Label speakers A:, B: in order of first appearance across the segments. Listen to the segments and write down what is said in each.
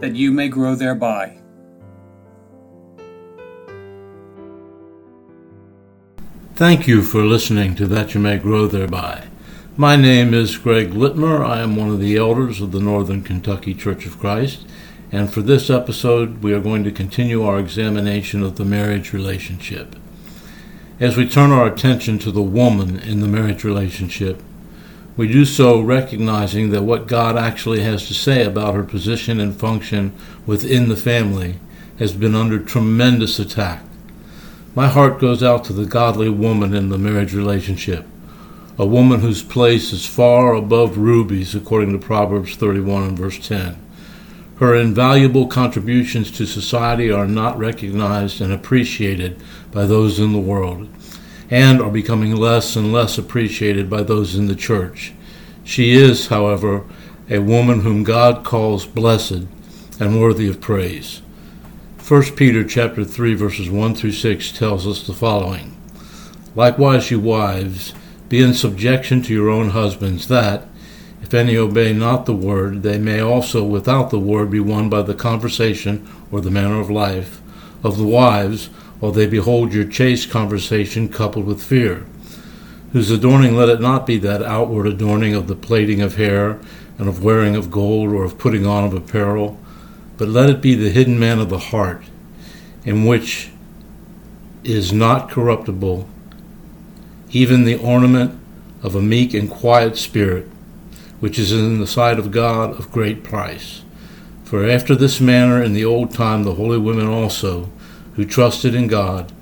A: that you may grow thereby.
B: Thank you for listening to That You May Grow Thereby. My name is Greg Litmer. I am one of the elders of the Northern Kentucky Church of Christ, and for this episode, we are going to continue our examination of the marriage relationship. As we turn our attention to the woman in the marriage relationship, we do so recognizing that what God actually has to say about her position and function within the family has been under tremendous attack. My heart goes out to the godly woman in the marriage relationship, a woman whose place is far above rubies, according to Proverbs 31 and verse 10. Her invaluable contributions to society are not recognized and appreciated by those in the world and are becoming less and less appreciated by those in the church. She is, however, a woman whom God calls blessed and worthy of praise. 1 Peter chapter 3 verses 1 through 6 tells us the following: Likewise you wives, be in subjection to your own husbands that if any obey not the word, they may also without the word be won by the conversation or the manner of life of the wives while they behold your chaste conversation coupled with fear, whose adorning let it not be that outward adorning of the plaiting of hair, and of wearing of gold, or of putting on of apparel, but let it be the hidden man of the heart, in which is not corruptible, even the ornament of a meek and quiet spirit, which is in the sight of God of great price. For after this manner in the old time the holy women also, who trusted in God,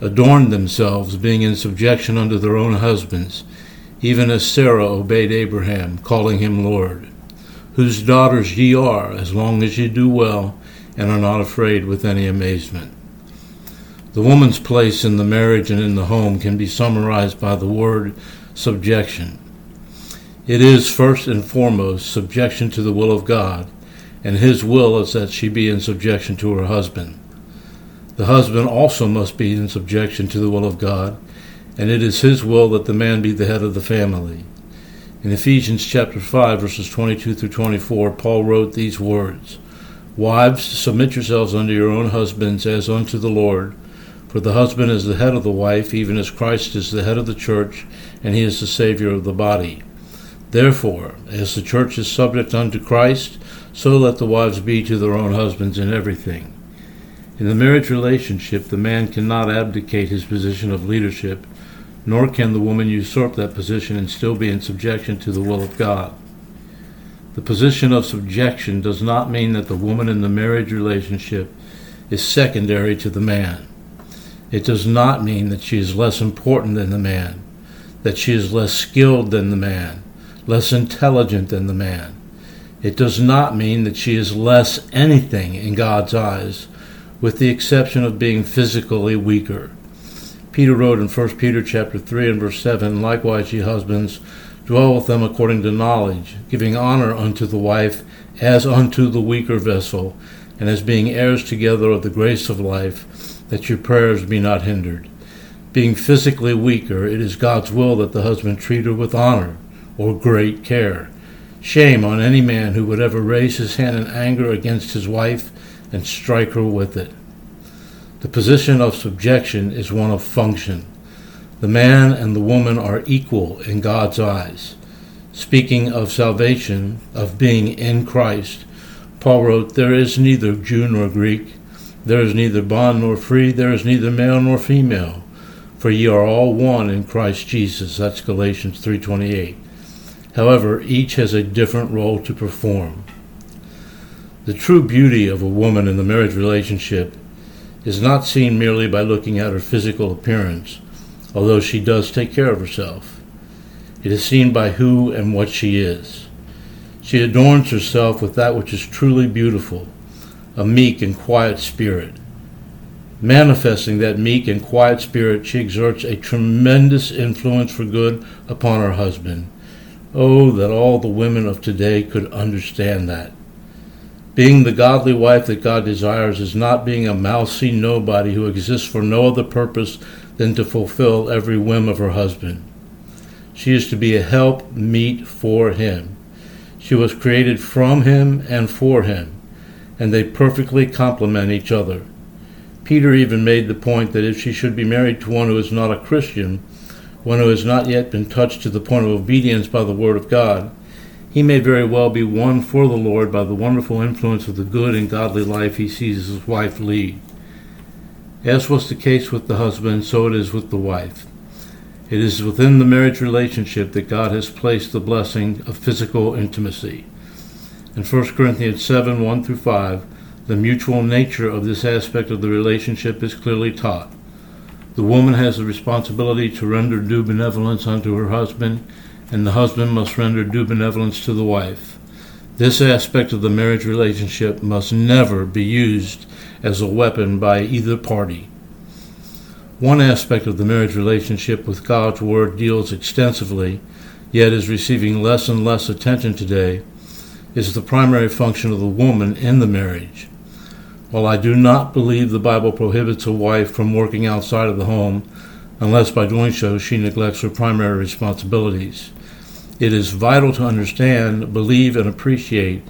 B: adorned themselves, being in subjection unto their own husbands, even as Sarah obeyed Abraham, calling him Lord, whose daughters ye are, as long as ye do well, and are not afraid with any amazement. The woman's place in the marriage and in the home can be summarized by the word subjection. It is first and foremost subjection to the will of God, and His will is that she be in subjection to her husband. The husband also must be in subjection to the will of God, and it is his will that the man be the head of the family. In Ephesians chapter 5 verses 22 through 24, Paul wrote these words: Wives, submit yourselves unto your own husbands as unto the Lord, for the husband is the head of the wife, even as Christ is the head of the church, and he is the savior of the body. Therefore, as the church is subject unto Christ, so let the wives be to their own husbands in everything. In the marriage relationship, the man cannot abdicate his position of leadership, nor can the woman usurp that position and still be in subjection to the will of God. The position of subjection does not mean that the woman in the marriage relationship is secondary to the man. It does not mean that she is less important than the man, that she is less skilled than the man, less intelligent than the man. It does not mean that she is less anything in God's eyes with the exception of being physically weaker. Peter wrote in 1 Peter chapter 3 and verse 7, Likewise, ye husbands, dwell with them according to knowledge, giving honor unto the wife as unto the weaker vessel, and as being heirs together of the grace of life, that your prayers be not hindered. Being physically weaker, it is God's will that the husband treat her with honor or great care. Shame on any man who would ever raise his hand in anger against his wife and strike her with it. The position of subjection is one of function. The man and the woman are equal in God's eyes. Speaking of salvation, of being in Christ, Paul wrote, There is neither Jew nor Greek, there is neither bond nor free, there is neither male nor female, for ye are all one in Christ Jesus. That's Galatians 3:28. However, each has a different role to perform. The true beauty of a woman in the marriage relationship is not seen merely by looking at her physical appearance, although she does take care of herself. It is seen by who and what she is. She adorns herself with that which is truly beautiful, a meek and quiet spirit. Manifesting that meek and quiet spirit, she exerts a tremendous influence for good upon her husband. Oh, that all the women of today could understand that. Being the godly wife that God desires is not being a mousy nobody who exists for no other purpose than to fulfill every whim of her husband. She is to be a help meet for him. She was created from him and for him, and they perfectly complement each other. Peter even made the point that if she should be married to one who is not a Christian, one who has not yet been touched to the point of obedience by the Word of God, he may very well be won for the Lord by the wonderful influence of the good and godly life he sees his wife lead. As was the case with the husband, so it is with the wife. It is within the marriage relationship that God has placed the blessing of physical intimacy. In 1 Corinthians 7 1 through 5, the mutual nature of this aspect of the relationship is clearly taught. The woman has the responsibility to render due benevolence unto her husband and the husband must render due benevolence to the wife. This aspect of the marriage relationship must never be used as a weapon by either party. One aspect of the marriage relationship with God's Word deals extensively, yet is receiving less and less attention today, is the primary function of the woman in the marriage. While I do not believe the Bible prohibits a wife from working outside of the home, unless by doing so she neglects her primary responsibilities, it is vital to understand, believe, and appreciate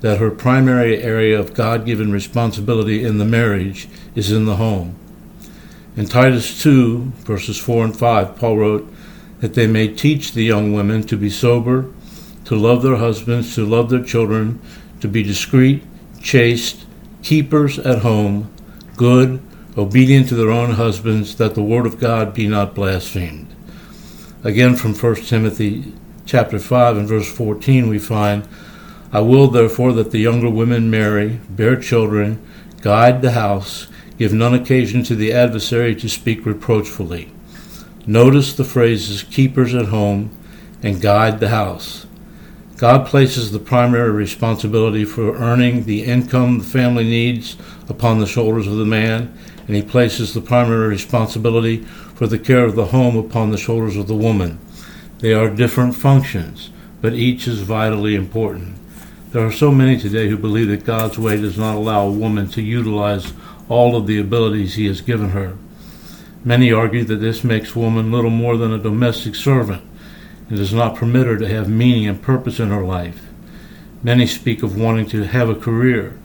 B: that her primary area of God given responsibility in the marriage is in the home. In Titus 2, verses 4 and 5, Paul wrote that they may teach the young women to be sober, to love their husbands, to love their children, to be discreet, chaste, keepers at home, good, obedient to their own husbands, that the word of God be not blasphemed. Again from 1 Timothy chapter 5 and verse 14, we find, I will therefore that the younger women marry, bear children, guide the house, give none occasion to the adversary to speak reproachfully. Notice the phrases keepers at home and guide the house. God places the primary responsibility for earning the income the family needs upon the shoulders of the man, and he places the primary responsibility for the care of the home upon the shoulders of the woman. They are different functions, but each is vitally important. There are so many today who believe that God's way does not allow a woman to utilize all of the abilities He has given her. Many argue that this makes woman little more than a domestic servant and does not permit her to have meaning and purpose in her life. Many speak of wanting to have a career,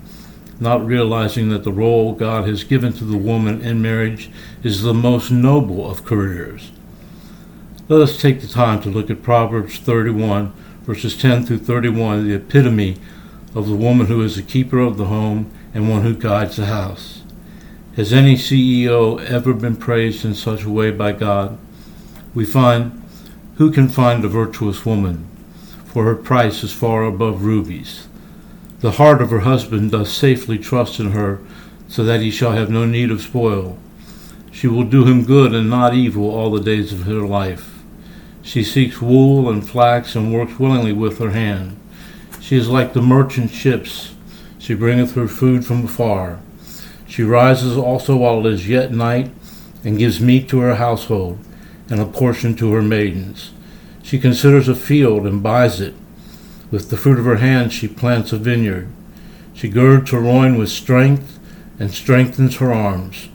B: not realizing that the role God has given to the woman in marriage is the most noble of careers. Let us take the time to look at Proverbs 31, verses 10 through 31, the epitome of the woman who is a keeper of the home and one who guides the house. Has any CEO ever been praised in such a way by God? We find, Who can find a virtuous woman? For her price is far above rubies. The heart of her husband does safely trust in her, so that he shall have no need of spoil. She will do him good and not evil all the days of her life. She seeks wool and flax and works willingly with her hand. She is like the merchant ships. She bringeth her food from afar. She rises also while it is yet night, and gives meat to her household, and a portion to her maidens. She considers a field and buys it. With the fruit of her hands she plants a vineyard. She girds her loin with strength, and strengthens her arms.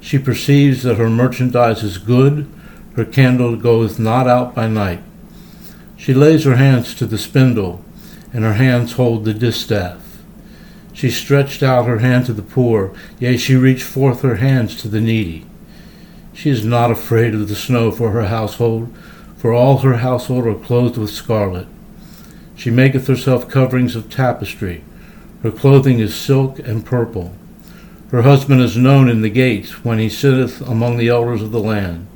B: She perceives that her merchandise is good, her candle goeth not out by night. She lays her hands to the spindle, and her hands hold the distaff. She stretched out her hand to the poor, yea, she reached forth her hands to the needy. She is not afraid of the snow for her household, for all her household are clothed with scarlet. She maketh herself coverings of tapestry. Her clothing is silk and purple. Her husband is known in the gates when he sitteth among the elders of the land.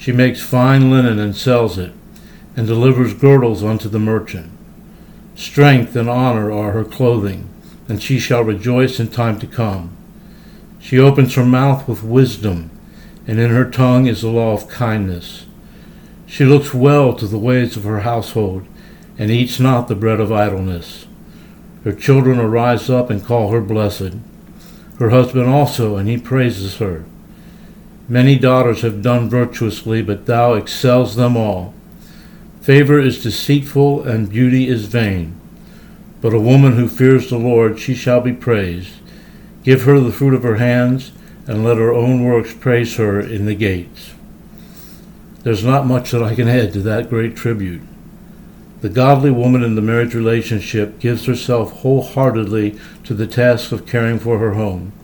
B: She makes fine linen and sells it, and delivers girdles unto the merchant. Strength and honor are her clothing, and she shall rejoice in time to come. She opens her mouth with wisdom, and in her tongue is the law of kindness. She looks well to the ways of her household, and eats not the bread of idleness. Her children arise up and call her blessed. Her husband also, and he praises her. Many daughters have done virtuously, but thou excels them all. Favor is deceitful, and beauty is vain. But a woman who fears the Lord, she shall be praised. Give her the fruit of her hands, and let her own works praise her in the gates. There's not much that I can add to that great tribute. The godly woman in the marriage relationship gives herself wholeheartedly to the task of caring for her home.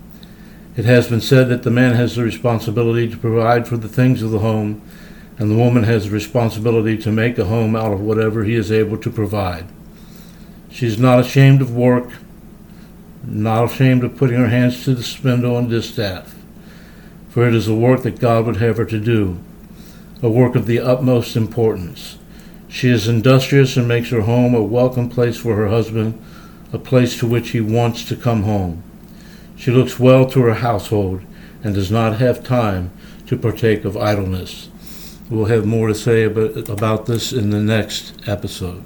B: It has been said that the man has the responsibility to provide for the things of the home, and the woman has the responsibility to make a home out of whatever he is able to provide. She is not ashamed of work, not ashamed of putting her hands to the spindle and distaff, for it is a work that God would have her to do, a work of the utmost importance. She is industrious and makes her home a welcome place for her husband, a place to which he wants to come home. She looks well to her household and does not have time to partake of idleness. We'll have more to say about, about this in the next episode.